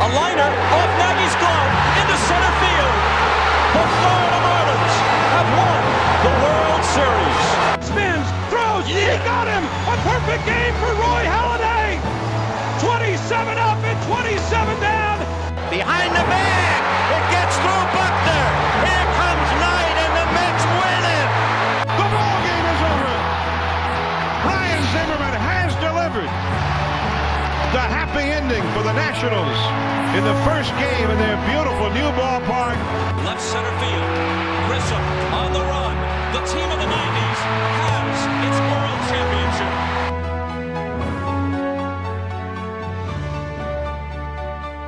A liner off Nagy's glove into center field. The Florida Marlins have won the World Series. Spins, throws, he got him! A perfect game for Roy Halladay! 27 up and 27 down! Behind the bag, the happy ending for the Nationals in the first game in their beautiful new ballpark. Left center field. Grissom on the run. The team of the 90s has its World Championship.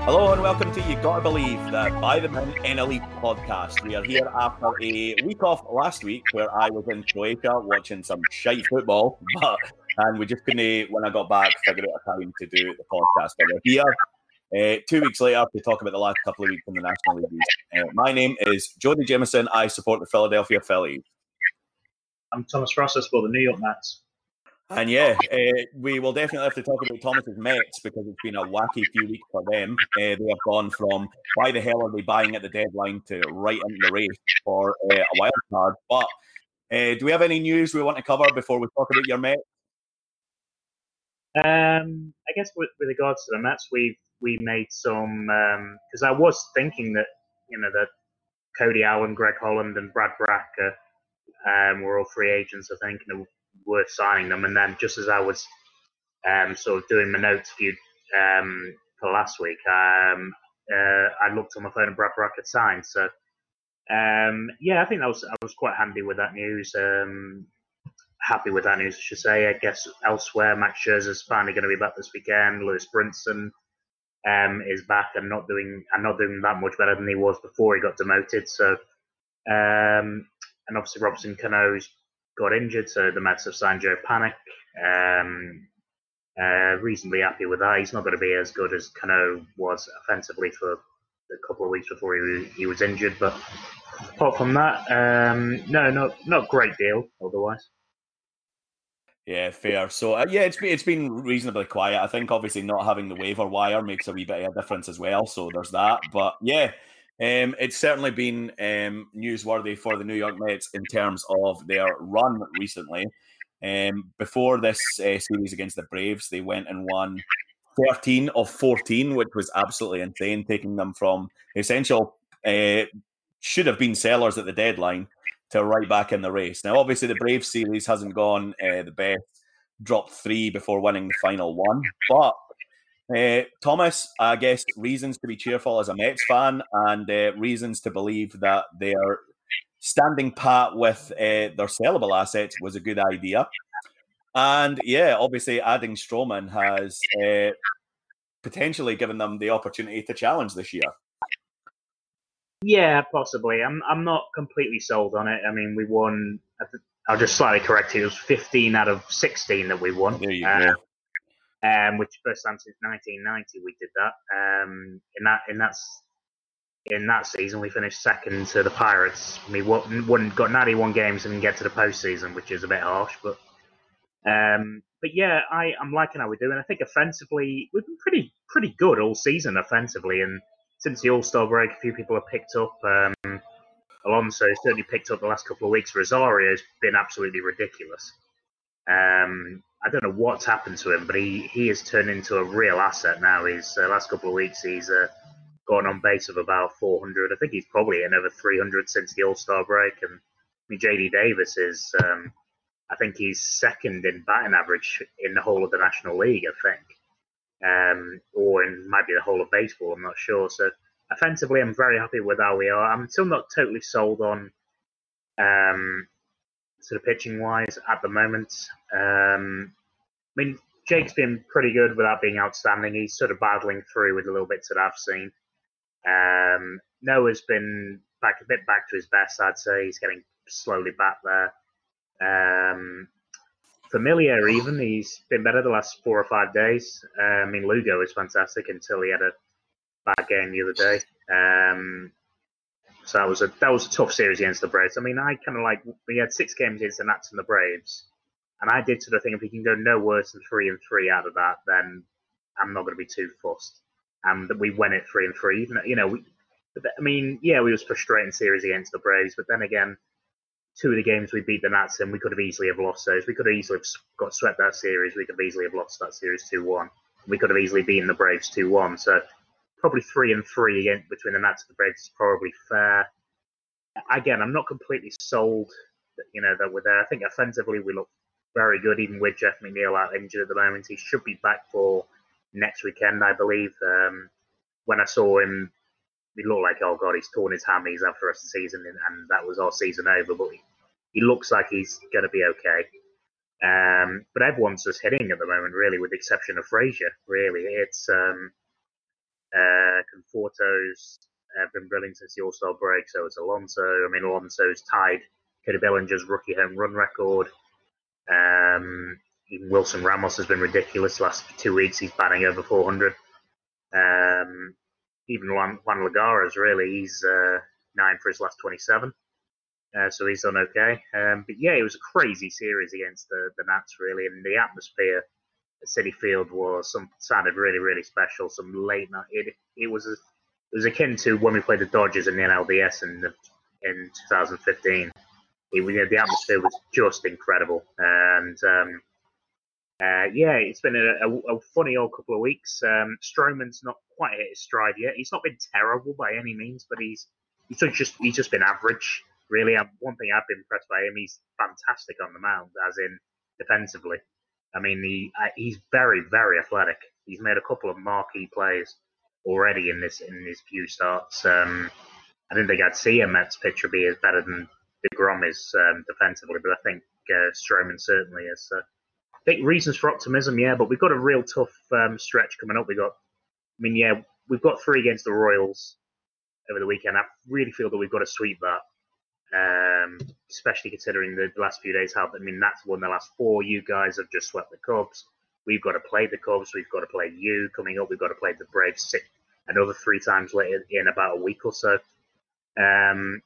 Hello and welcome to You Gotta Believe, the By the Min NLE podcast. We are here after a week off last week where I was in Croatia watching some shite football, but and we're just couldn't, when I got back, figure out a time to do the podcast. But we're here uh, two weeks later to talk about the last couple of weeks in the National League. Uh, my name is Jody Jameson. I support the Philadelphia Phillies. I'm Thomas Ross. I support the New York Mets. And yeah, uh, we will definitely have to talk about Thomas's Mets because it's been a wacky few weeks for them. Uh, they have gone from why the hell are they buying at the deadline to right in the race for uh, a wild card. But uh, do we have any news we want to cover before we talk about your Mets? Um, I guess with, with regards to the Mets, we we made some because I was thinking that you know that Cody Allen, Greg Holland, and Brad Brach um, were all free agents. I think and worth signing them. And then just as I was um, sort of doing my notes for you um, for last week, um, uh, I looked on my phone and Brad Brach had signed. So um, yeah, I think that was I was quite handy with that news. Happy with that news, I should say. I guess elsewhere, Max Scherzer's finally going to be back this weekend. Lewis Brinson um, is back and not doing and not doing that much better than he was before he got demoted. So, um, and obviously Robinson Cano's got injured, so the Mets have signed Joe Panik. Um, uh, reasonably happy with that. He's not going to be as good as Cano was offensively for a couple of weeks before he, he was injured, but apart from that, um, no, not not great deal otherwise. Yeah, fair. So uh, yeah, it's been it's been reasonably quiet. I think obviously not having the waiver wire makes a wee bit of a difference as well. So there's that. But yeah, um, it's certainly been um, newsworthy for the New York Mets in terms of their run recently. Um, before this uh, series against the Braves, they went and won 13 of 14, which was absolutely insane, taking them from essential uh, should have been sellers at the deadline to right back in the race. Now, obviously, the Brave series hasn't gone uh, the best, dropped three before winning the final one, but uh, Thomas, I guess reasons to be cheerful as a Mets fan and uh, reasons to believe that they are standing pat with their sellable assets was a good idea. And yeah, obviously adding Stroman has potentially given them the opportunity to challenge this year. Yeah, possibly. I'm I'm not completely sold on it. I mean, we won. I'll just slightly correct you. It was 15 out of 16 that we won. There you Uh, go. um, which first time since 1990 we did that. Um, in that in that in that season, we finished second to the Pirates. We won, won got 91 games and didn't get to the postseason, which is a bit harsh. But um, but yeah, I I'm liking how we're doing. I think offensively we've been pretty pretty good all season offensively, and since the All Star break, a few people have picked up. Um, Alonso certainly picked up the last couple of weeks. Rosario has been absolutely ridiculous. Um, I don't know what's happened to him, but he, he has turned into a real asset now. He's uh, last couple of weeks he's uh, gone on base of about 400. I think he's probably in over 300 since the All Star break. And I mean, JD Davis is, um, I think he's second in batting average in the whole of the National League. I think, um, or in might be the whole of baseball. I'm not sure. So offensively, I'm very happy with how we are. I'm still not totally sold on. Um, sort of pitching wise at the moment. Um, I mean, Jake's been pretty good without being outstanding. He's sort of battling through with the little bits that I've seen. Um, Noah's been back a bit back to his best, I'd say. He's getting slowly back there. Um, Familia, even he's been better the last four or five days. Uh, I mean, Lugo is fantastic until he had a bad game the other day. Um, so that was a that was a tough series against the Braves. I mean, I kind of like we had six games against the Nats and the Braves, and I did sort of think if we can go no worse than three and three out of that, then I'm not going to be too fussed. and that we went it three and three. You know, we, I mean, yeah, we was frustrating series against the Braves, but then again, two of the games we beat the Nats in, we could have easily have lost those. We could have easily have got swept that series. We could have easily have lost that series two one. We could have easily beaten the Braves two one. So probably three and three again between the Nats and the Braves is probably fair. Again, I'm not completely sold. You know that we're there. I think offensively we look very good, even with Jeff McNeil out injured at the moment. He should be back for next weekend, I believe. Um, when I saw him, he looked like, oh god, he's torn his hammy. He's out for the rest of the season, and that was our season over. But he, he looks like he's going to be okay. Um, but everyone's just hitting at the moment, really, with the exception of Frazier. Really, it's um, uh, Conforto's uh, been brilliant since the All Star break. So it's Alonso. I mean, Alonso's tied Cody Bellinger's rookie home run record. Um, even Wilson Ramos has been ridiculous. Last two weeks, he's batting over 400. Um, even Juan, Juan Lagares, really, he's uh, nine for his last 27. Uh, so he's done okay. Um, but yeah, it was a crazy series against the, the Nats, really, and the atmosphere at Citi Field was some sounded really, really special. Some late night. It it was it was akin to when we played the Dodgers in the NLDS in the, in 2015. It, you know, the atmosphere was just incredible, and um, uh, yeah, it's been a, a, a, funny old couple of weeks. Um, Stroman's not quite hit his stride yet. He's not been terrible by any means, but he's he's just he's just been average. Really, one thing I've been impressed by him, he's fantastic on the mound, as in defensively. I mean, he uh, he's very very athletic. He's made a couple of marquee plays already in this in his few starts. Um, I didn't think I'd see a Mets pitcher be as better than deGrom is um, defensively, but I think uh, certainly is. Uh, I think reasons for optimism, yeah, but we've got a real tough um, stretch coming up. We got, I mean, yeah, we've got three against the Royals over the weekend. I really feel that we've got to sweep that, um, especially considering the last few days have. I mean, that's won the last four. You guys have just swept the Cubs. We've got to play the Cubs. We've got to play you coming up. We've got to play the Braves six, another three times later in about a week or so. Um,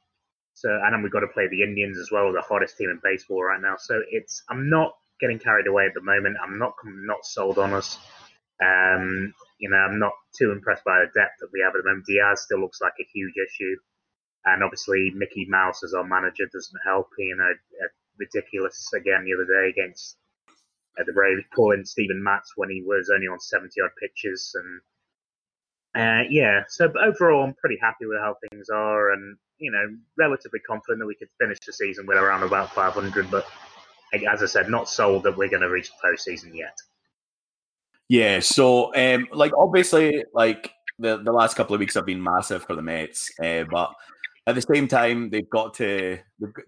so, and then we've got to play the Indians as well, the hottest team in baseball right now. So it's, I'm not getting carried away at the moment. I'm not not sold on us. Um, you know, I'm not too impressed by the depth that we have at the moment. Diaz still looks like a huge issue, and obviously Mickey Mouse as our manager doesn't help. You know, ridiculous again the other day against uh, the Braves, pulling Stephen Matz when he was only on 70 odd pitches, and uh, yeah. So, but overall, I'm pretty happy with how things are, and you know, relatively confident that we could finish the season with around about 500, but as I said, not sold that we're going to reach the postseason yet. Yeah, so um, like obviously, like the the last couple of weeks have been massive for the Mets, uh, but at the same time, they've got to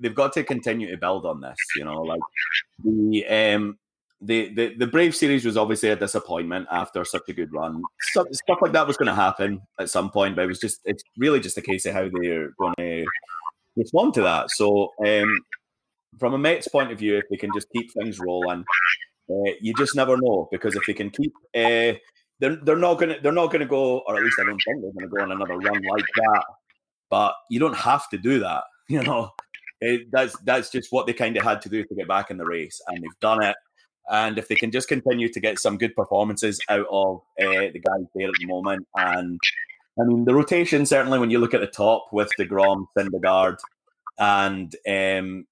they've, got to continue to build on this. You know, like the um the, the the Brave series was obviously a disappointment after such a good run. Stuff, stuff like that was going to happen at some point, but it was just it's really just a case of how they're going to respond to that. So um, from a Mets point of view, if they can just keep things rolling, uh, you just never know because if they can keep, uh, they're they're not gonna they're not gonna go, or at least I don't think they're gonna go on another run like that. But you don't have to do that, you know. It, that's that's just what they kind of had to do to get back in the race, and they've done it. And if they can just continue to get some good performances out of uh, the guys there at the moment, and I mean the rotation certainly when you look at the top with deGrom, Syndergaard, and um,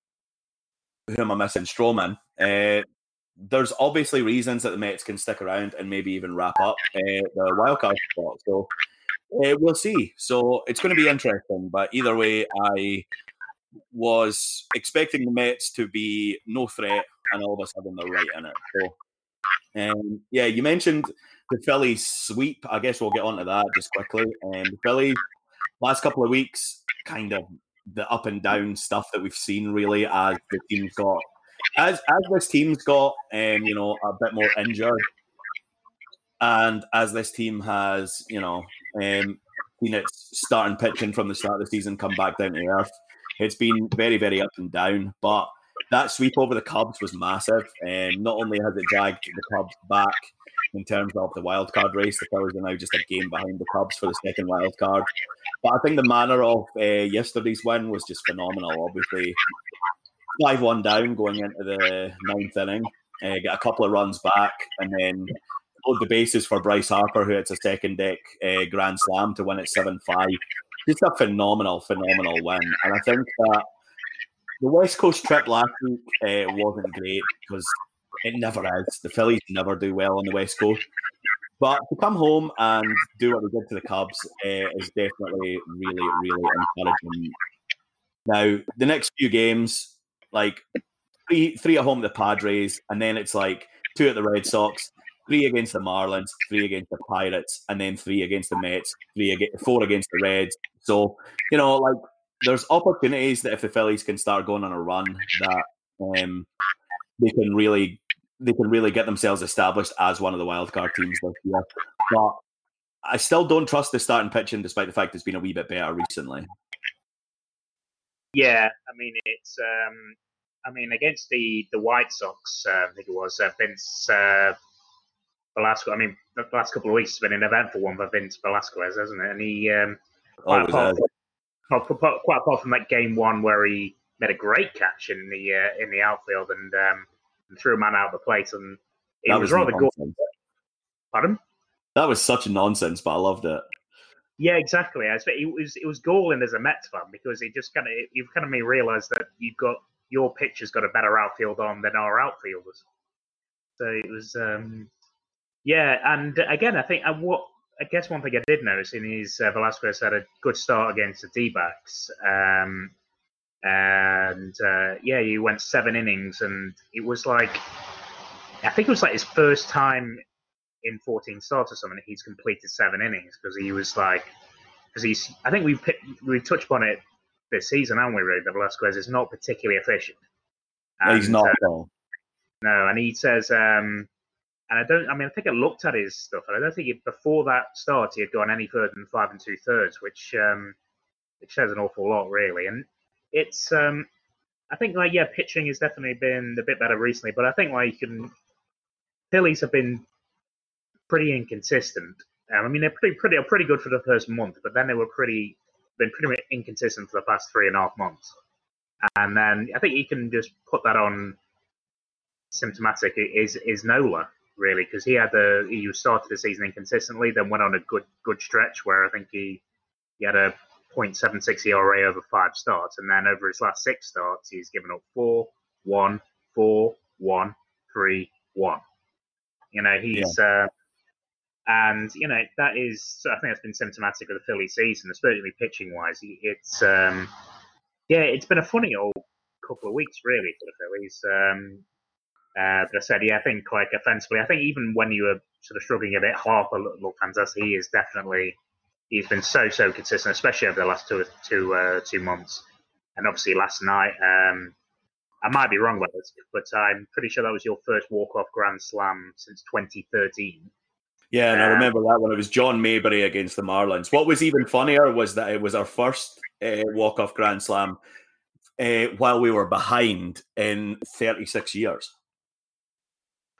who am I missing? Stroman. Uh, there's obviously reasons that the Mets can stick around and maybe even wrap up uh, the wildcard spot. So uh, we'll see. So it's going to be interesting. But either way, I was expecting the Mets to be no threat, and all of a sudden they're right in it. So um, yeah, you mentioned the Phillies sweep. I guess we'll get onto that just quickly. Um, the Phillies last couple of weeks kind of the up and down stuff that we've seen really as the team's got as as this team's got um, you know a bit more injured. And as this team has you know um, seen its starting pitching from the start of the season come back down to earth it's been very very up and down. But that sweep over the Cubs was massive and um, not only has it dragged the Cubs back in terms of the wild card race. The Phillies are now just a game behind the Cubs for the second wild card. But I think the manner of uh, yesterday's win was just phenomenal. Obviously, five one down going into the ninth inning, uh, get a couple of runs back, and then upload the bases for Bryce Harper, who hits a second deck uh, grand slam to win at seven five. Just a phenomenal, phenomenal win, and I think that the West Coast trip last week uh, wasn't great because it never is. The Phillies never do well on the West Coast. But to come home and do what they did to the Cubs uh, is definitely really, really encouraging. Now, the next few games, like three, three at home to the Padres, and then it's like two at the Red Sox, three against the Marlins, three against the Pirates, and then three against the Mets, three against, four against the Reds. So, you know, like there's opportunities that if the Phillies can start going on a run, that um, they can really they can really get themselves established as one of the wild card teams this year. But I still don't trust the starting pitching, despite the fact it's been a wee bit better recently. Yeah, I mean it's. Um, I mean against the the White Sox, uh, I think it was uh, Vince uh, Velasquez. I mean the last couple of weeks has been an eventful one for Vince Velasquez, hasn't it? And he um, from, quite apart from that game one where he made a great catch in the uh, in the outfield and, um, and threw a man out of the plate, and it That was, was rather good. Pardon? That was such a nonsense, but I loved it. Yeah, exactly. I it was it was galling as a Mets fan because it just kind of you've kind of made me realise that you've got your pitcher's got a better outfield on than our outfielders. So it was, um, yeah. And again, I think I, what I guess one thing I did notice in his uh, Velasquez had a good start against the D-backs. Um, and uh, yeah, he went seven innings, and it was like I think it was like his first time in 14 starts or something. He's completed seven innings because he was like because he's I think we've we've touched upon it this season, haven't we? Really, that Velasquez is not particularly efficient. He's not uh, no, and he says, um, and I don't. I mean, I think I looked at his stuff, and I don't think it, before that start he had gone any further than five and two thirds, which um, which says an awful lot, really. And it's, um, I think, like, yeah, pitching has definitely been a bit better recently, but I think like you can, Phillies have been pretty inconsistent. Um, I mean, they're pretty, pretty, pretty good for the first month, but then they were pretty, been pretty inconsistent for the past three and a half months. And then I think you can just put that on symptomatic is is Nola really because he had the he started the season inconsistently, then went on a good good stretch where I think he he had a .76 ERA over five starts, and then over his last six starts, he's given up four, one, four, one, three, one. You know, he's uh, and you know that is I think that's been symptomatic of the Philly season, especially pitching wise. It's um, yeah, it's been a funny old couple of weeks really for the Phillies. Um, uh, but I said, yeah, I think like offensively, I think even when you were sort of struggling a bit, Harper looked, fantastic. He is definitely he's been so so consistent, especially over the last two two uh, two months. And obviously last night, um, I might be wrong about this, but I'm pretty sure that was your first walk off Grand Slam since 2013. Yeah, and I Um, remember that when it was John Mayberry against the Marlins. What was even funnier was that it was our first uh, walk off Grand Slam uh, while we were behind in 36 years.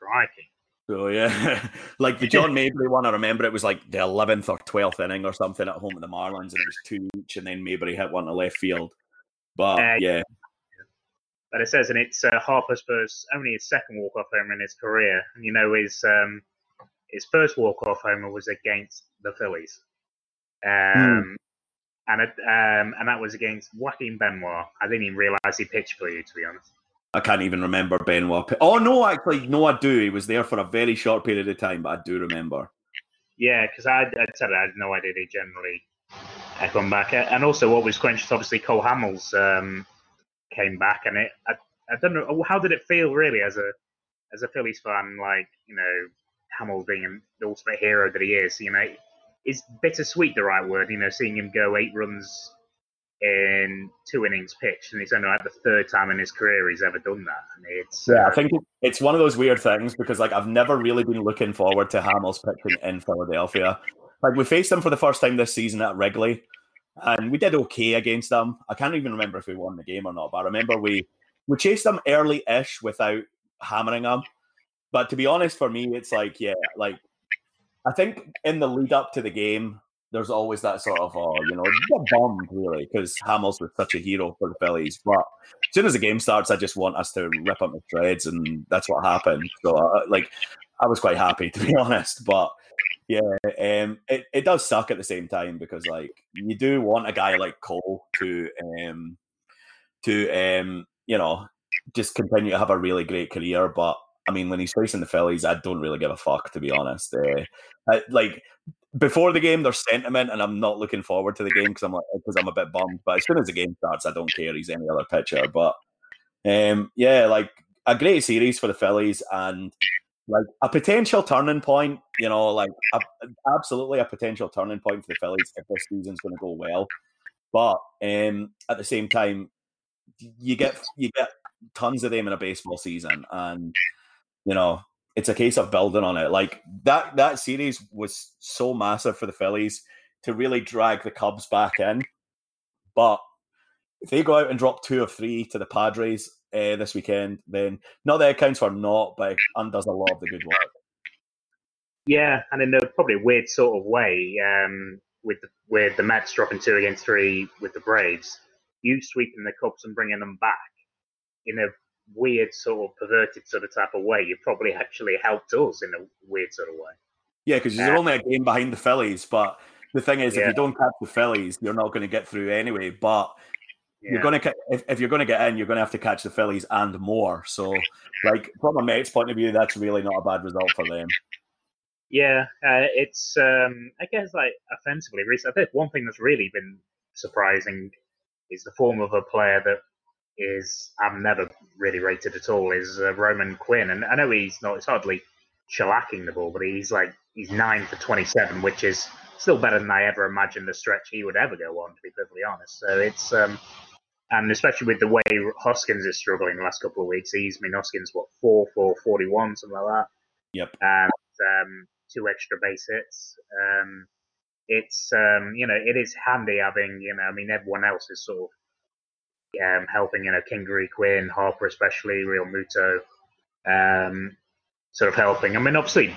Crikey. So yeah, like the John Mayberry one, I remember it was like the eleventh or twelfth inning or something at home at the Marlins, and it was two each, and then Mayberry hit one to left field. But Uh, yeah, But it says, and it's uh, Harper's first, only his second walk off homer in his career. And you know, his um, his first walk off homer was against the Phillies, um, and it, um, and that was against Joaquin Benoit. I didn't even realize he pitched for you, to be honest. I can't even remember Benoit. Oh no, actually, no, I do. He was there for a very short period of time, but I do remember. Yeah, because I, I said I had no idea they generally uh, come back. And also, what was quenched, obviously, Cole Hamels um, came back, and it I, I don't know how did it feel really as a as a Phillies fan, like you know Hamels being the ultimate hero that he is. You know, is bittersweet the right word? You know, seeing him go eight runs in two innings pitched, and it's only like the third time in his career he's ever done that. And it's Yeah, uh, I think it's one of those weird things because like I've never really been looking forward to Hamels pitching in Philadelphia. Like we faced them for the first time this season at Wrigley, and we did okay against them. I can't even remember if we won the game or not, but I remember we we chased them early-ish without hammering them. But to be honest, for me, it's like yeah, like I think in the lead up to the game, there's always that sort of oh, you know, get bummed really because Hamels was such a hero for the Phillies, but as soon as the game starts, I just want us to rip up the shreds, and that's what happened. So, uh, like, I was quite happy to be honest. But yeah, um, it it does suck at the same time because like you do want a guy like Cole to um to um you know just continue to have a really great career, but I mean, when he's facing the Phillies, I don't really give a fuck to be honest. Uh, I, like before the game, there's sentiment, and I'm not looking forward to the game because I'm like because I'm a bit bummed. But as soon as the game starts, I don't care. He's any other pitcher. But um, yeah, like a great series for the Phillies, and like a potential turning point. You know, like a, absolutely a potential turning point for the Phillies if this season's going to go well. But um, at the same time, you get you get tons of them in a baseball season, and you know it's a case of building on it. Like that that series was so massive for the Phillies to really drag the Cubs back in, but if they go out and drop two or three to the Padres uh, this weekend, then not that it counts for naught, but it undoes a lot of the good work. Yeah, and in a probably weird sort of way, um, with the, with the Mets dropping two against three with the Braves, you sweeping the Cubs and bringing them back in a weird sort of perverted sort of type of way, you probably actually helped us in a weird sort of way. Yeah, because you're only a game behind the Phillies, but the thing is, yeah. if you don't catch the Phillies, you're not going to get through anyway. But yeah. you're going to if, if you're going to get in, you're going to have to catch the Phillies and more. So, like from a Mets point of view, that's really not a bad result for them. Yeah, uh, it's um, I guess like offensively, I think one thing that's really been surprising is the form of a player that is I've never really rated at all is uh, Roman Quinn, and I know he's not it's hardly shellacking the ball, but he's like he's nine for twenty seven, which is still better than I ever imagined the stretch he would ever go on. To be perfectly honest, so it's um, and especially with the way Hoskins is struggling the last couple of weeks, he's I mean Hoskins what four for forty one something like that. Yep. And um, two extra base hits. Um, it's um, you know it is handy having you know I mean everyone else is sort of um, helping, you know, Kingery, Quinn, Harper, especially, Realmuto, um, sort of helping. I mean, obviously,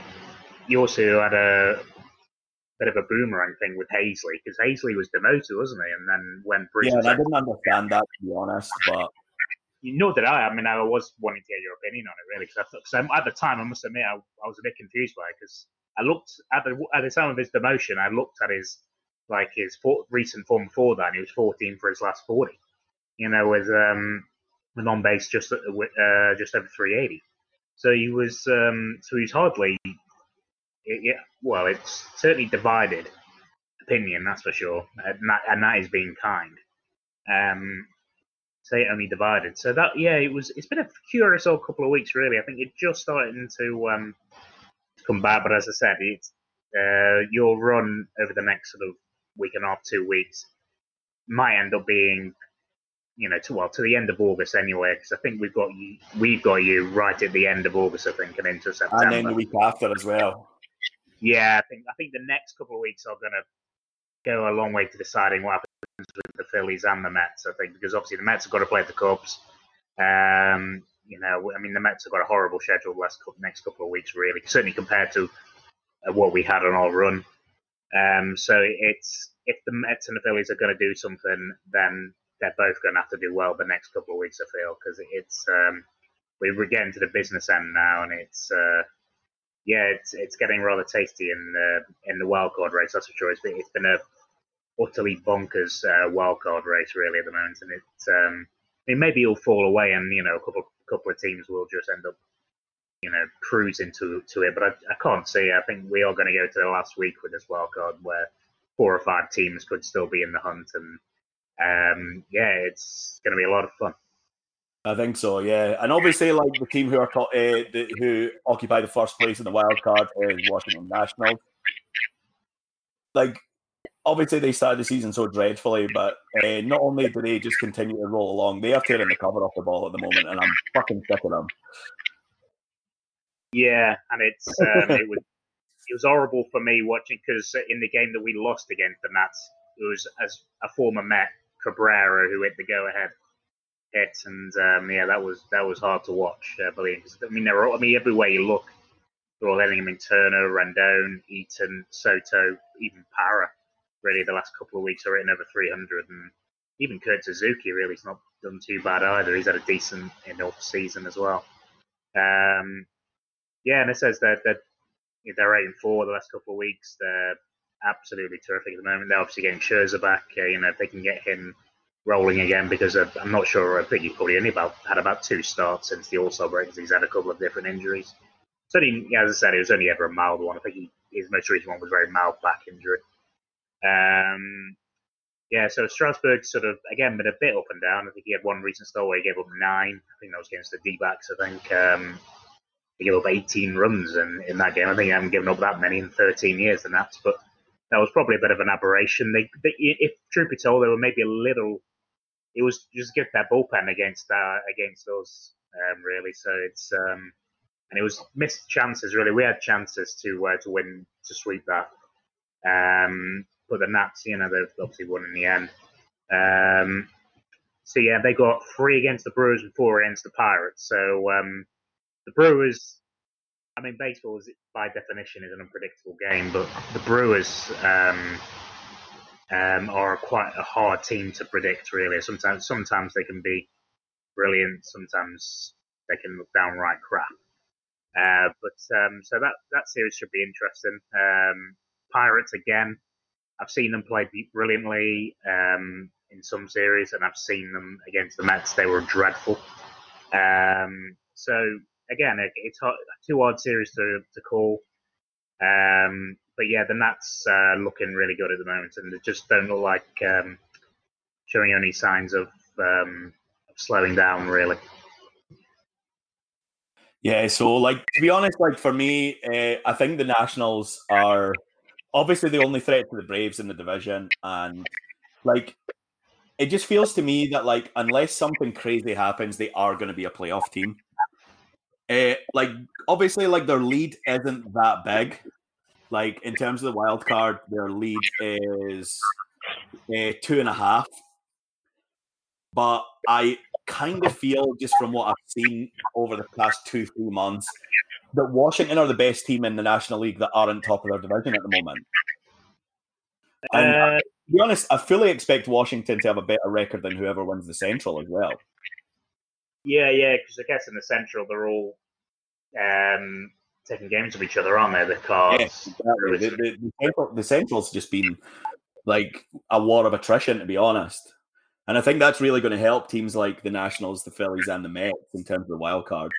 you also had a bit of a boomerang thing with Haseley because Haseley was demoted, wasn't he? And then when Bruce, yeah, I didn't understand that to be honest, but you know that I. I mean, I was wanting to get your opinion on it really because at the time, I must admit, I, I was a bit confused by it because I looked at the at the time of his demotion, I looked at his like his for, recent form before that, and he was 14 for his last 40 you know, with um, with on base just uh, just over 380. So he was um, so he's hardly yeah. Well, it's certainly divided opinion, that's for sure, and that, and that is being kind. Um, say only divided. So that yeah, it was. It's been a curious old couple of weeks, really. I think it's just starting to um, come back, but as I said, it's uh, your run over the next sort of week and a half, two weeks might end up being you know, to well, to the end of August anyway, because I think we've got you, we've got you right at the end of August, I think, and into September. And then the week after as well. Yeah, I think I think the next couple of weeks are going to go a long way to deciding what happens with the Phillies and the Mets. I think because obviously the Mets have got to play the Cubs. Um, you know, I mean, the Mets have got a horrible schedule the last couple, next couple of weeks, really, certainly compared to uh, what we had on our run. Um, so it's if the Mets and the Phillies are going to do something, then they're both going to have to do well the next couple of weeks. I feel because it's um, we're getting to the business end now, and it's uh, yeah, it's it's getting rather tasty in the in the wildcard race. That's for sure. It's been, it's been a utterly bonkers uh, wildcard race really at the moment, and um, I mean, maybe it'll fall away, and you know, a couple couple of teams will just end up you know cruising to to it. But I, I can't see. I think we are going to go to the last week with this wildcard where four or five teams could still be in the hunt and um, yeah, it's going to be a lot of fun. I think so, yeah. And obviously, like the team who are uh, the, who occupy the first place in the wild card is Washington Nationals. Like, obviously, they started the season so dreadfully, but uh, not only do they just continue to roll along, they are tearing the cover off the ball at the moment, and I'm fucking sick of them. Yeah, and it's um, it was it was horrible for me watching because in the game that we lost against the Nats, it was as a former Met Cabrera who hit the go-ahead hit, and um, yeah, that was that was hard to watch. I believe. I mean, they're I mean, everywhere you look, they're all hitting him in Turner, Rendon, Eaton, Soto, even Parra. Really, the last couple of weeks are hitting over 300, and even Kurt Suzuki really has not done too bad either. He's had a decent enough season as well. Um, yeah, and it says that that they're eight and four the last couple of weeks. They're absolutely terrific at the moment. They're obviously getting Scherzer back. Uh, you know, if they can get him rolling again, because of, I'm not sure. I think he's probably only about had about two starts since the All Star break. He's had a couple of different injuries. So, he, as I said, it was only ever a mild one. I think he, his most recent one was a very mild back injury. Um, yeah, so Strasburg sort of again been a bit up and down. I think he had one recent start where he gave up nine. I think that was against the D-backs. I think um, he gave up 18 runs in, in that game. I think he hasn't given up that many in 13 years, and that's but that was probably a bit of an aberration. They, they if truth be told, they were maybe a little. It was just get that bullpen against uh, against us um, really. So it's um, and it was missed chances really. We had chances to uh, to win to sweep that. Um, but the Nats, you know, they've obviously won in the end. Um, so yeah, they got three against the Brewers and four against the Pirates. So um, the Brewers, I mean, baseball is by definition is an unpredictable game, but the Brewers um, um, are quite a hard team to predict. Really, sometimes sometimes they can be brilliant, sometimes they can look downright crap. Uh, but um, so that that series should be interesting. Um, Pirates again I've seen them play brilliantly um, in some series, and I've seen them against the Mets. They were dreadful. Um, so again, it, it's hard, two hard series to, to call. Um, but yeah, the Nats looking really good at the moment, and they just don't look like um, showing any signs of, um, slowing down, really. Yeah, so like to be honest, like for me, uh, I think the Nationals are obviously the only threat to the Braves in the division, and like it just feels to me that like unless something crazy happens, they are going to be a playoff team. Uh, like obviously, like their lead isn't that big. Like in terms of the wild card, their lead is uh, two and a half. But I kind of feel just from what I've seen over the past two, three months that Washington are the best team in the National League that aren't top of their division at the moment. And uh, to be honest, I fully expect Washington to have a better record than whoever wins the Central as well. Yeah, yeah, because I guess in the Central they're all um, taking games of each other, aren't they? The Cards. Yes, exactly. the, the, the, Central, the Central's just been like a war of attrition, to be honest. And I think that's really going to help teams like the Nationals, the Phillies, and the Mets in terms of the wild card.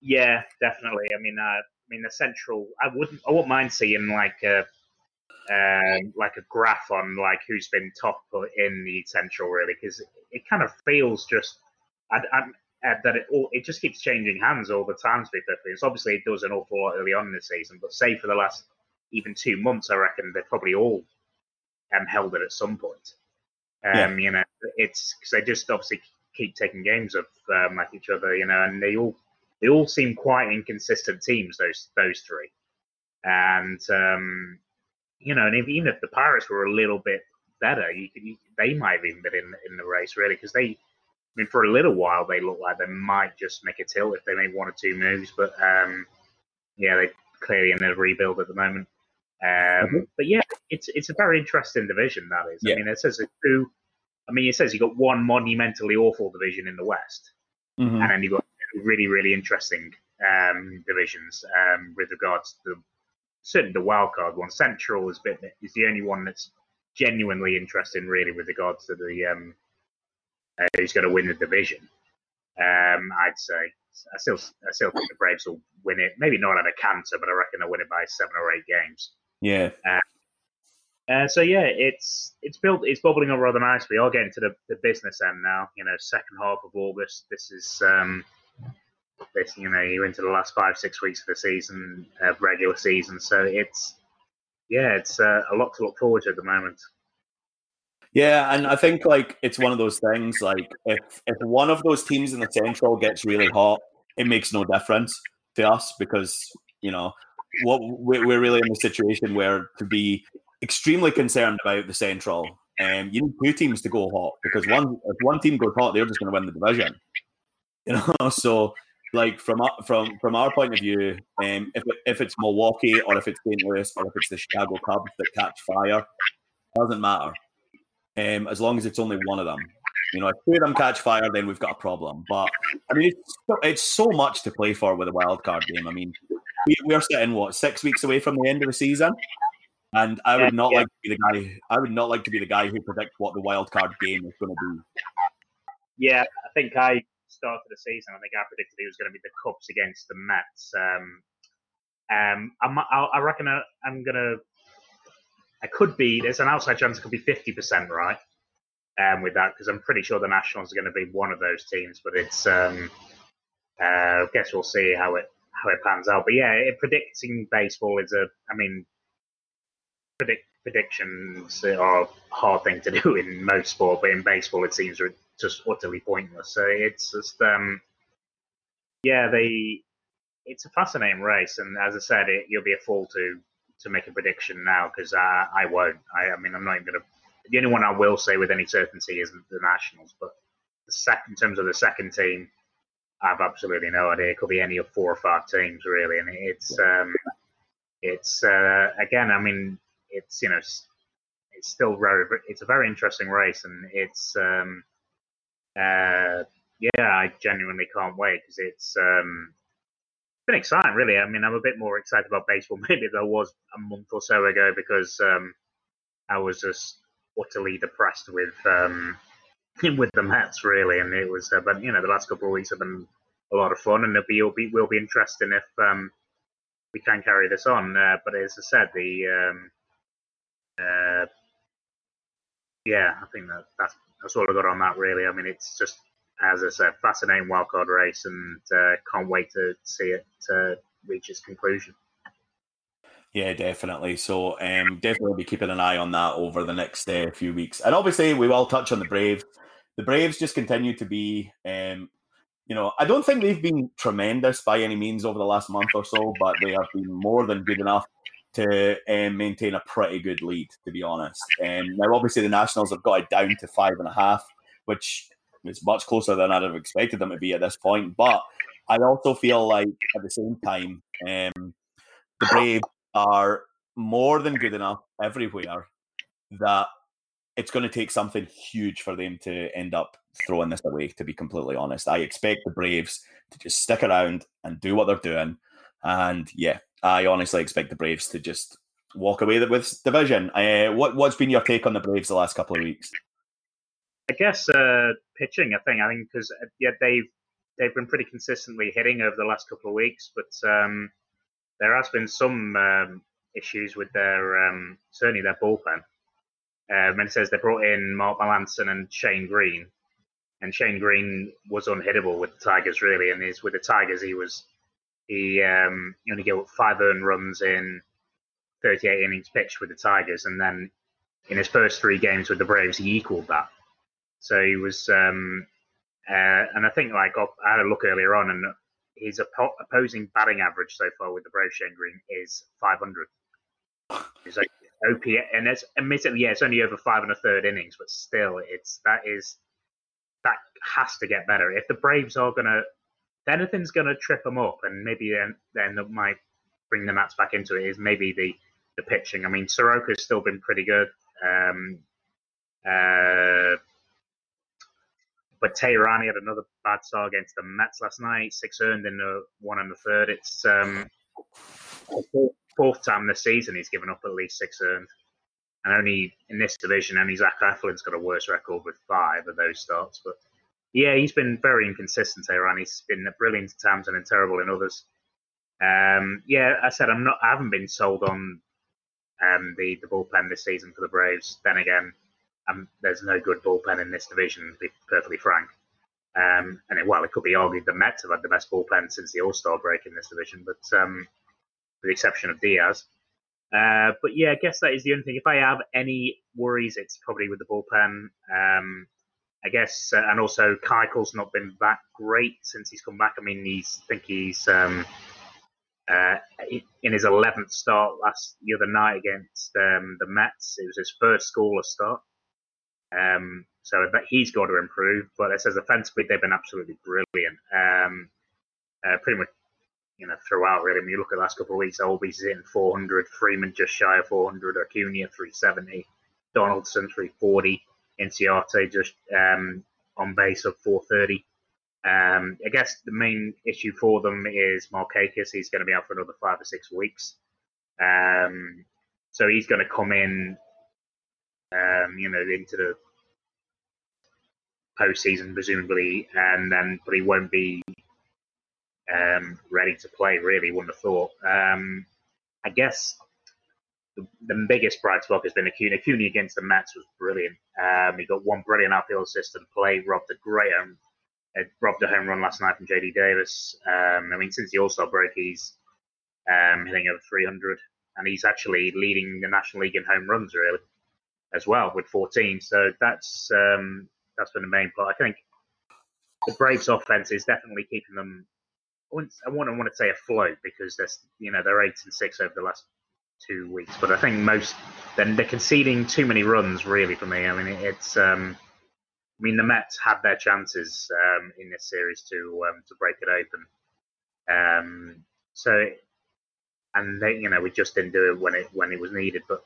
Yeah, definitely. I mean, uh, I mean the central. I wouldn't. I wouldn't mind seeing like a um, like a graph on like who's been top in the central really because it kind of feels just I, I, uh, that it all it just keeps changing hands all the time. To be perfectly, it's obviously it does an awful lot early on in the season, but say for the last even two months, I reckon they're probably all um, held it at some point. Um, yeah. You know, it's because they just obviously keep taking games of um, like each other, you know, and they all they all seem quite inconsistent teams. Those those three, and um, you know, and if, even if the Pirates were a little bit better, you could you, they might have even been in in the race really because they. I mean, for a little while, they look like they might just make a tilt if they make one or two moves, but um, yeah, they're clearly in a rebuild at the moment. Um, mm-hmm. But yeah, it's it's a very interesting division. That is. Yeah. I mean, it says two. I mean, it says you got one monumentally awful division in the West, mm-hmm. and then you've got really, really interesting um, divisions um, with regards to the, certainly the wild card one. Central is bit is the only one that's genuinely interesting, really, with regards to the um, uh, who's going to win the division. Um, I'd say I still I still think the Braves will win it. Maybe not at a canter, but I reckon they'll win it by seven or eight games. Yeah. Uh, uh, so yeah, it's it's built it's bubbling up rather nicely. We are getting to the, the business end now. You know, second half of August. This is um, this, you know, you into the last five, six weeks of the season, uh, regular season. So it's, yeah, it's uh, a lot to look forward to at the moment. Yeah, and I think like it's one of those things. Like if if one of those teams in the central gets really hot, it makes no difference to us because you know what we're really in a situation where to be extremely concerned about the central, um, you need two teams to go hot because one if one team goes hot, they're just going to win the division. You know, so like from from from our point of view, um, if if it's Milwaukee or if it's St. Louis or if it's the Chicago Cubs that catch fire, doesn't matter. Um, as long as it's only one of them. You know, if two of them catch fire, then we've got a problem. But I mean, it's so, it's so much to play for with a wild card game. I mean, we, we're sitting what six weeks away from the end of the season, and I would not Yeah. like to be the guy. I would not like to be the guy who predicts what the wild card game is going to be. Yeah, I think I started the season. I think I predicted it was going to be the Cubs against the Mets. Um, um, I'm, I, I reckon I, I'm gonna. I could be. There's an outside chance it could be fifty percent right um, with that because I'm pretty sure the Nationals are going to be one of those teams. But it's. Um, uh, I guess we'll see how it how it pans out. But yeah, it, predicting baseball is a. I mean, predict predictions are a hard thing to do in most sport, but in baseball it seems just utterly pointless. So it's just, um, yeah, they. It's a fascinating race, and as I said, it, you'll be a fool to to make a prediction now because uh, I won't. I, I mean, I'm not even gonna. The only one I will say with any certainty is the Nationals, but the second, in terms of the second team, I've absolutely no idea. It could be any of four or five teams really, and it's um, it's uh, again. I mean, it's you know, it's still very. It's a very interesting race, and it's um, uh, yeah, I genuinely can't wait because it's um, been exciting, really. I mean, I'm a bit more excited about baseball maybe than I was a month or so ago because um, I was just utterly depressed with um, with the Mets, really, and it was. Uh, but you know, the last couple of weeks have been a lot of fun, and it'll be it'll be, will be interesting if um, we can carry this on. Uh, but as I said, the um, uh, yeah, I think that that's that's all I got on that. Really, I mean, it's just as I said, fascinating wildcard race, and uh, can't wait to see it uh, reach its conclusion. Yeah, definitely. So, um, definitely be keeping an eye on that over the next uh, few weeks. And obviously, we will touch on the Braves. The Braves just continue to be, um, you know, I don't think they've been tremendous by any means over the last month or so, but they have been more than good enough to um, maintain a pretty good lead, to be honest. Um, now, obviously, the Nationals have got it down to five and a half, which is much closer than I'd have expected them to be at this point. But I also feel like at the same time, um, the Braves are more than good enough everywhere that it's going to take something huge for them to end up throwing this away, to be completely honest. I expect the Braves to just stick around and do what they're doing. And yeah, I honestly expect the Braves to just walk away with division. Uh, what, what's been your take on the Braves the last couple of weeks? I guess uh, pitching. I think. I think because yeah, they've they've been pretty consistently hitting over the last couple of weeks, but um, there has been some um, issues with their um, certainly their bullpen. Um, and it says they brought in Mark Melancon and Shane Greene, and Shane Greene was unhittable with the Tigers really, and is with the Tigers he was he um, he only gave up five earned runs in 38 innings pitched with the Tigers, and then in his first three games with the Braves he equaled that. So he was, um, uh, and I think like I had a look earlier on, and his oppo- opposing batting average so far with the Braves Shane Greene is 500. It's like OP, and it's admittedly, yeah, it's only over five and a third innings, but still, it's that is that has to get better. If the Braves are gonna, if anything's gonna trip them up, and maybe then then that might bring the Nats back into it is maybe the the pitching. I mean, Soroka's still been pretty good. Um, uh, but Teherani had another bad start against the Mets last night. Six earned in the one and the third. It's um, fourth- time this season he's given up at least six earned. And only in this division, only Zach Eflin's got a worse record with five of those starts. But yeah, he's been very inconsistent and he's been brilliant at times and terrible in others. Um, yeah, I said I'm not. I haven't been sold on um, the the bullpen this season for the Braves. Then again, there's no good bullpen in this division, to be perfectly frank. Um, and it, well, it could be argued the Mets have had the best bullpen since the All Star break in this division, but um, with the exception of Diaz. Uh, but yeah, I guess that is the only thing. If I have any worries, it's probably with the bullpen. Um, I guess, uh, and also Keuchel's not been that great since he's come back. I mean, he's I think he's um, uh, in his 11th start last the other night against um, the Mets. It was his first scoreless start. Um, so that he's got to improve. But it says offensively, they've been absolutely brilliant. Um, uh, pretty much, you know, throughout really. When you look at the last couple of weeks, Albies hitting 400, Freeman just shy of 400, Acuna 370, Donaldson 340, Inciarte just um, on base of 430. Um, I guess the main issue for them is Markakis. He's going to be out for another five or six weeks. Um, so he's going to come in, um, you know, into the postseason presumably, and then but he won't be um, ready to play. Really, wouldn't have thought. Um, I guess the, the biggest bright spot has been Acuna. Acuna against the Mets was brilliant. Um, he got one brilliant outfield assistant play, robbed a great home, uh, robbed a home run last night from JD Davis. Um, I mean, since the All Star break, he's um, hitting over 300, and he's actually leading the National League in home runs really as well with 14. So that's um, that's been the main part. I think the Braves' offense is definitely keeping them. I wouldn't, I want to say afloat because they're you know they're eight and six over the last two weeks, but I think most then they're conceding too many runs really for me. I mean it's um, I mean the Mets had their chances um, in this series to um, to break it open. Um, so and they you know we just didn't do it when it when it was needed. But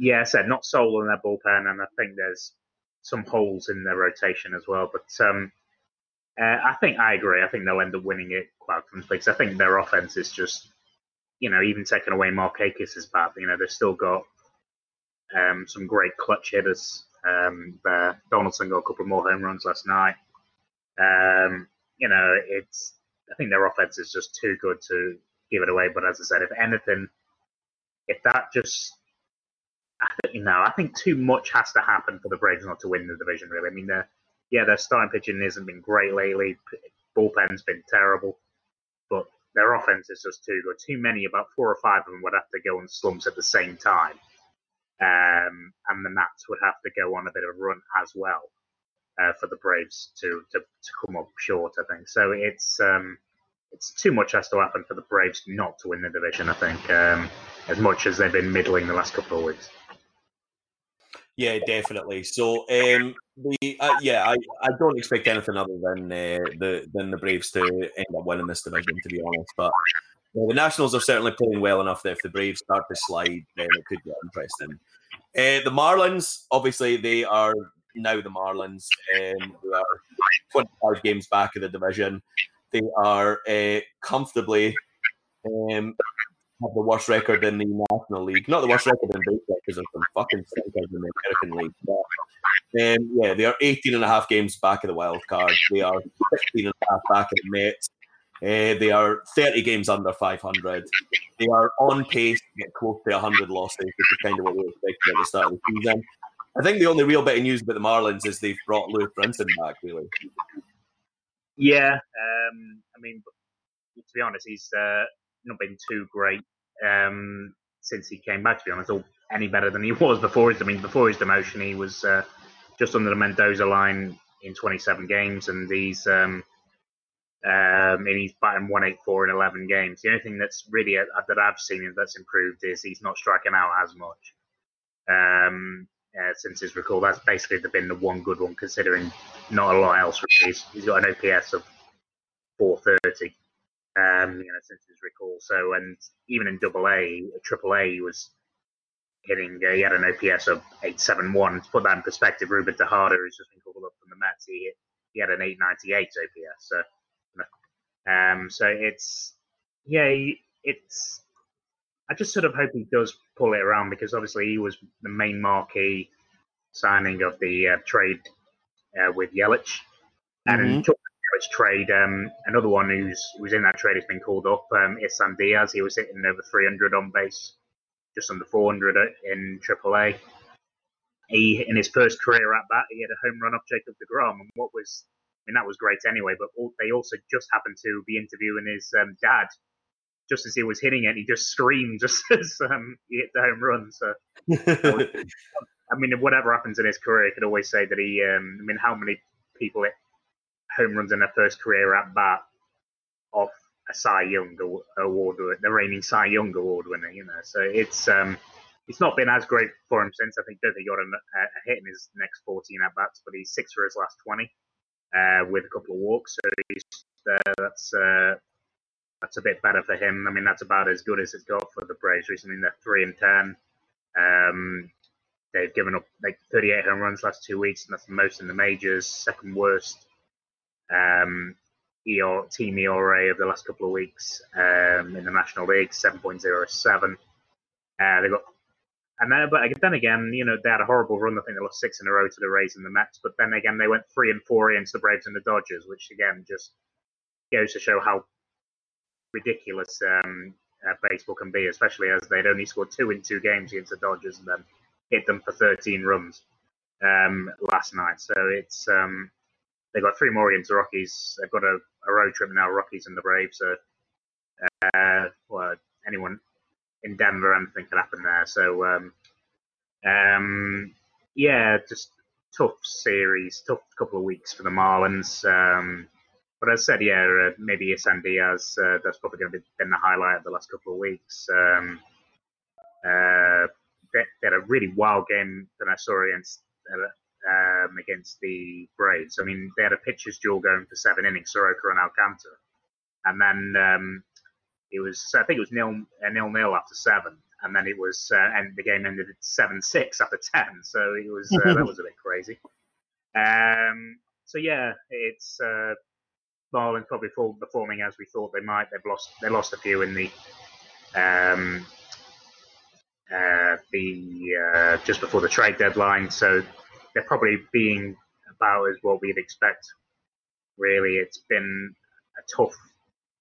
yeah, I said not sold on their bullpen, and I think there's some holes in their rotation as well. But um, uh, I think I agree. I think they'll end up winning it quite comfortably because I think their offense is just, you know, even taking away Markakis' bat, you know, they've still got um, some great clutch hitters. Um, there. Donaldson got a couple more home runs last night. Um, you know, it's I think their offense is just too good to give it away. But as I said, if anything, if that just I think, know, I think too much has to happen for the Braves not to win the division. Really, I mean, yeah, their starting pitching hasn't been great lately. Bullpen's been terrible, but their offense is just too good. Too many, about four or five of them would have to go on slumps at the same time, um, and the Nats would have to go on a bit of a run as well uh, for the Braves to, to to come up short. I think so. It's um, it's too much has to happen for the Braves not to win the division. I think um, as much as they've been middling the last couple of weeks. Yeah, definitely. So, um, uh, yeah, I, I don't expect anything other than uh, the than the Braves to end up winning this division, to be honest. But uh, the Nationals are certainly playing well enough that if the Braves start to slide, then it could get interesting. Uh, the Marlins, obviously, they are now the Marlins. Um, they are 25 games back of the division. They are uh, comfortably um, have the worst record in the National League. Not the worst record in baseball because there's some fucking stinkers in the American League. But, um, yeah, they are 18 and a half games back of the wild card. They are 16 and a half back of the Mets. Uh, they are 30 games under 500. They are on pace to get close to 100 losses, which is kind of what we expected at the start of the season. I think the only real bit of news about the Marlins is they've brought Lewis Brinson back, really. Yeah, um, I mean, to be honest, he's uh, not been too great um, since he came back. To be honest, or any better than he was before his. I mean, before his demotion, he was uh, just under the Mendoza line in 27 games, and he's um, um, and he's batting 184 in 11 games. The only thing that's really uh, that I've seen that's improved is he's not striking out as much. Um, uh, since his recall, that's basically been the one good one, considering not a lot else. Really. He's, he's got an OPS of 430 um, you know, since his recall. So, and even in Double A, Triple A, he was hitting. Uh, he had an OPS of eight seven one. To put that in perspective, Ruben Tejada, who's just been called up from the Mets, he hit, he had an eight ninety eight OPS. So, um, so it's yeah, it's. I just sort of hope he does pull it around because obviously he was the main marquee signing of the uh, trade uh, with Yelich, and mm-hmm trade. Um, another one who's who's in that trade has been called up. Um, Isan Diaz. He was hitting over 300 on base, just under 400 in AAA. He in his first career at bat, he had a home run off Jacob Degrom, and what was I mean that was great anyway. But all, they also just happened to be interviewing his um, dad. Just as he was hitting it, he just screamed just as um, he hit the home run. So, I mean, whatever happens in his career, he could always say that he. Um, I mean, how many people home runs in their first career at bat off a Cy Young award, the reigning Cy Young award winner. You know, so it's um, it's not been as great for him since. I think he got a, a hit in his next 14 at bats, but he's six for his last 20 uh, with a couple of walks. So uh, that's uh, that's a bit better for him. I mean, that's about as good as it's got for the Braves recently. They're three and ten. Um, they've given up like 38 home runs last two weeks, and that's the most in the majors. Second worst um, team ERA of the last couple of weeks um, in the National League, 7.07. Uh, they got, and then, but then again, you know, they had a horrible run. I think they lost six in a row to the Rays and the Mets. But then again, they went three and four against the Braves and the Dodgers, which again just goes to show how ridiculous um, uh, baseball can be, especially as they'd only scored two in two games against the Dodgers and then hit them for 13 runs um, last night. So it's um, they've got three more against the Rockies. They've got a, a road trip now, Rockies and the Braves. So uh, well, anyone in Denver, anything can happen there. So um, um, yeah, just tough series, tough couple of weeks for the Marlins. Um, but as I said, yeah, uh, maybe Isan Diaz, uh, that's probably going to be been the highlight of the last couple of weeks. Um, uh, they, they, had a really wild game that I saw against uh, um, against the Braves. I mean, they had a pitcher's duel going for seven innings, Soroka and Alcantara, and then um, it was I think it was nil nil nil after seven, and then it was uh, and the game ended at seven six after ten. So it was uh, that was a bit crazy. Um, so yeah, it's uh, Marlins probably performing as we thought they might. They've lost they lost a few in the um, uh, the uh, just before the trade deadline, so they're probably being about as what we'd expect. Really, it's been a tough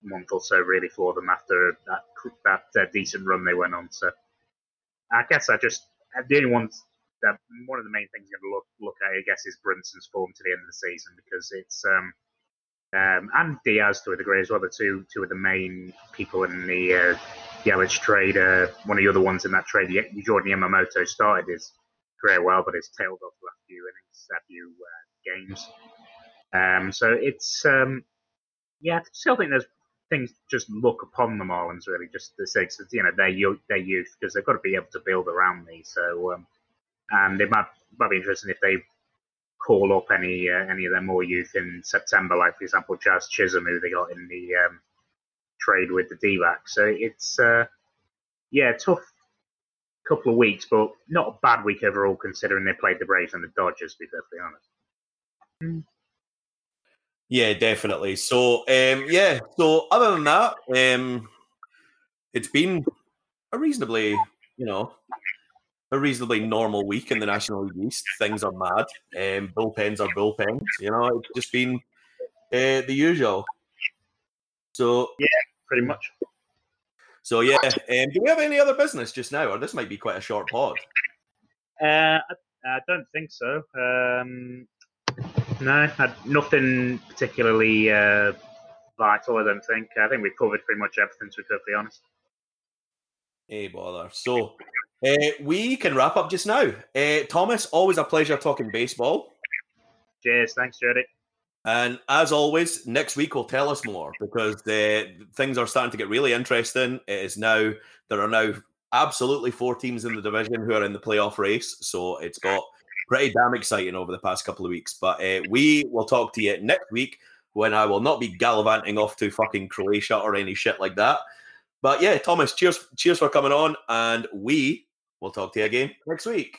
month or so really for them after that that uh, decent run they went on. So I guess I just the only one that one of the main things I'm going to look look at, I guess, is Brinson's form to the end of the season because it's um, um, and Diaz to a degree as well. The two two of the main people in the uh, Yelich trade. Uh, one of the other ones in that trade, Jordan Yamamoto, started his career well, but it's tailed off the last few innings, a few uh, games. Um, so it's um, yeah, I still think there's things just look upon the Marlins really just the six, you know, their youth, their youth because they've got to be able to build around these. So um, and it might might be interesting if they call up any uh, any of their more youth in September, like for example Jazz Chisholm, who they got in the um, trade with the d Backs. So it's uh, yeah, tough couple of weeks, but not a bad week overall considering they played the Braves and the Dodgers. To be perfectly honest. Yeah, definitely. So um, yeah, so other than that, um, it's been a reasonably, you know, a reasonably normal week in the National League East. Things are mad. Um, bullpens are bullpens. You know, it's just been uh, the usual. So yeah, pretty much. So yeah, um, do we have any other business just now, or this might be quite a short pod? Uh, I, I don't think so. Um, no, nothing particularly uh, vital. I don't think. I think we covered pretty much everything. To be perfectly honest. Hey, bother. So uh, we can wrap up just now. Uh, Thomas, always a pleasure talking baseball. Cheers. Thanks, Jody. And as always, next week will tell us more because uh, things are starting to get really interesting. It is now there are now absolutely four teams in the division who are in the playoff race, so it's got pretty damn exciting over the past couple of weeks. But uh, we will talk to you next week when I will not be gallivanting off to fucking Croatia or any shit like that. But yeah, Thomas, cheers, cheers for coming on, and we will talk to you again next week.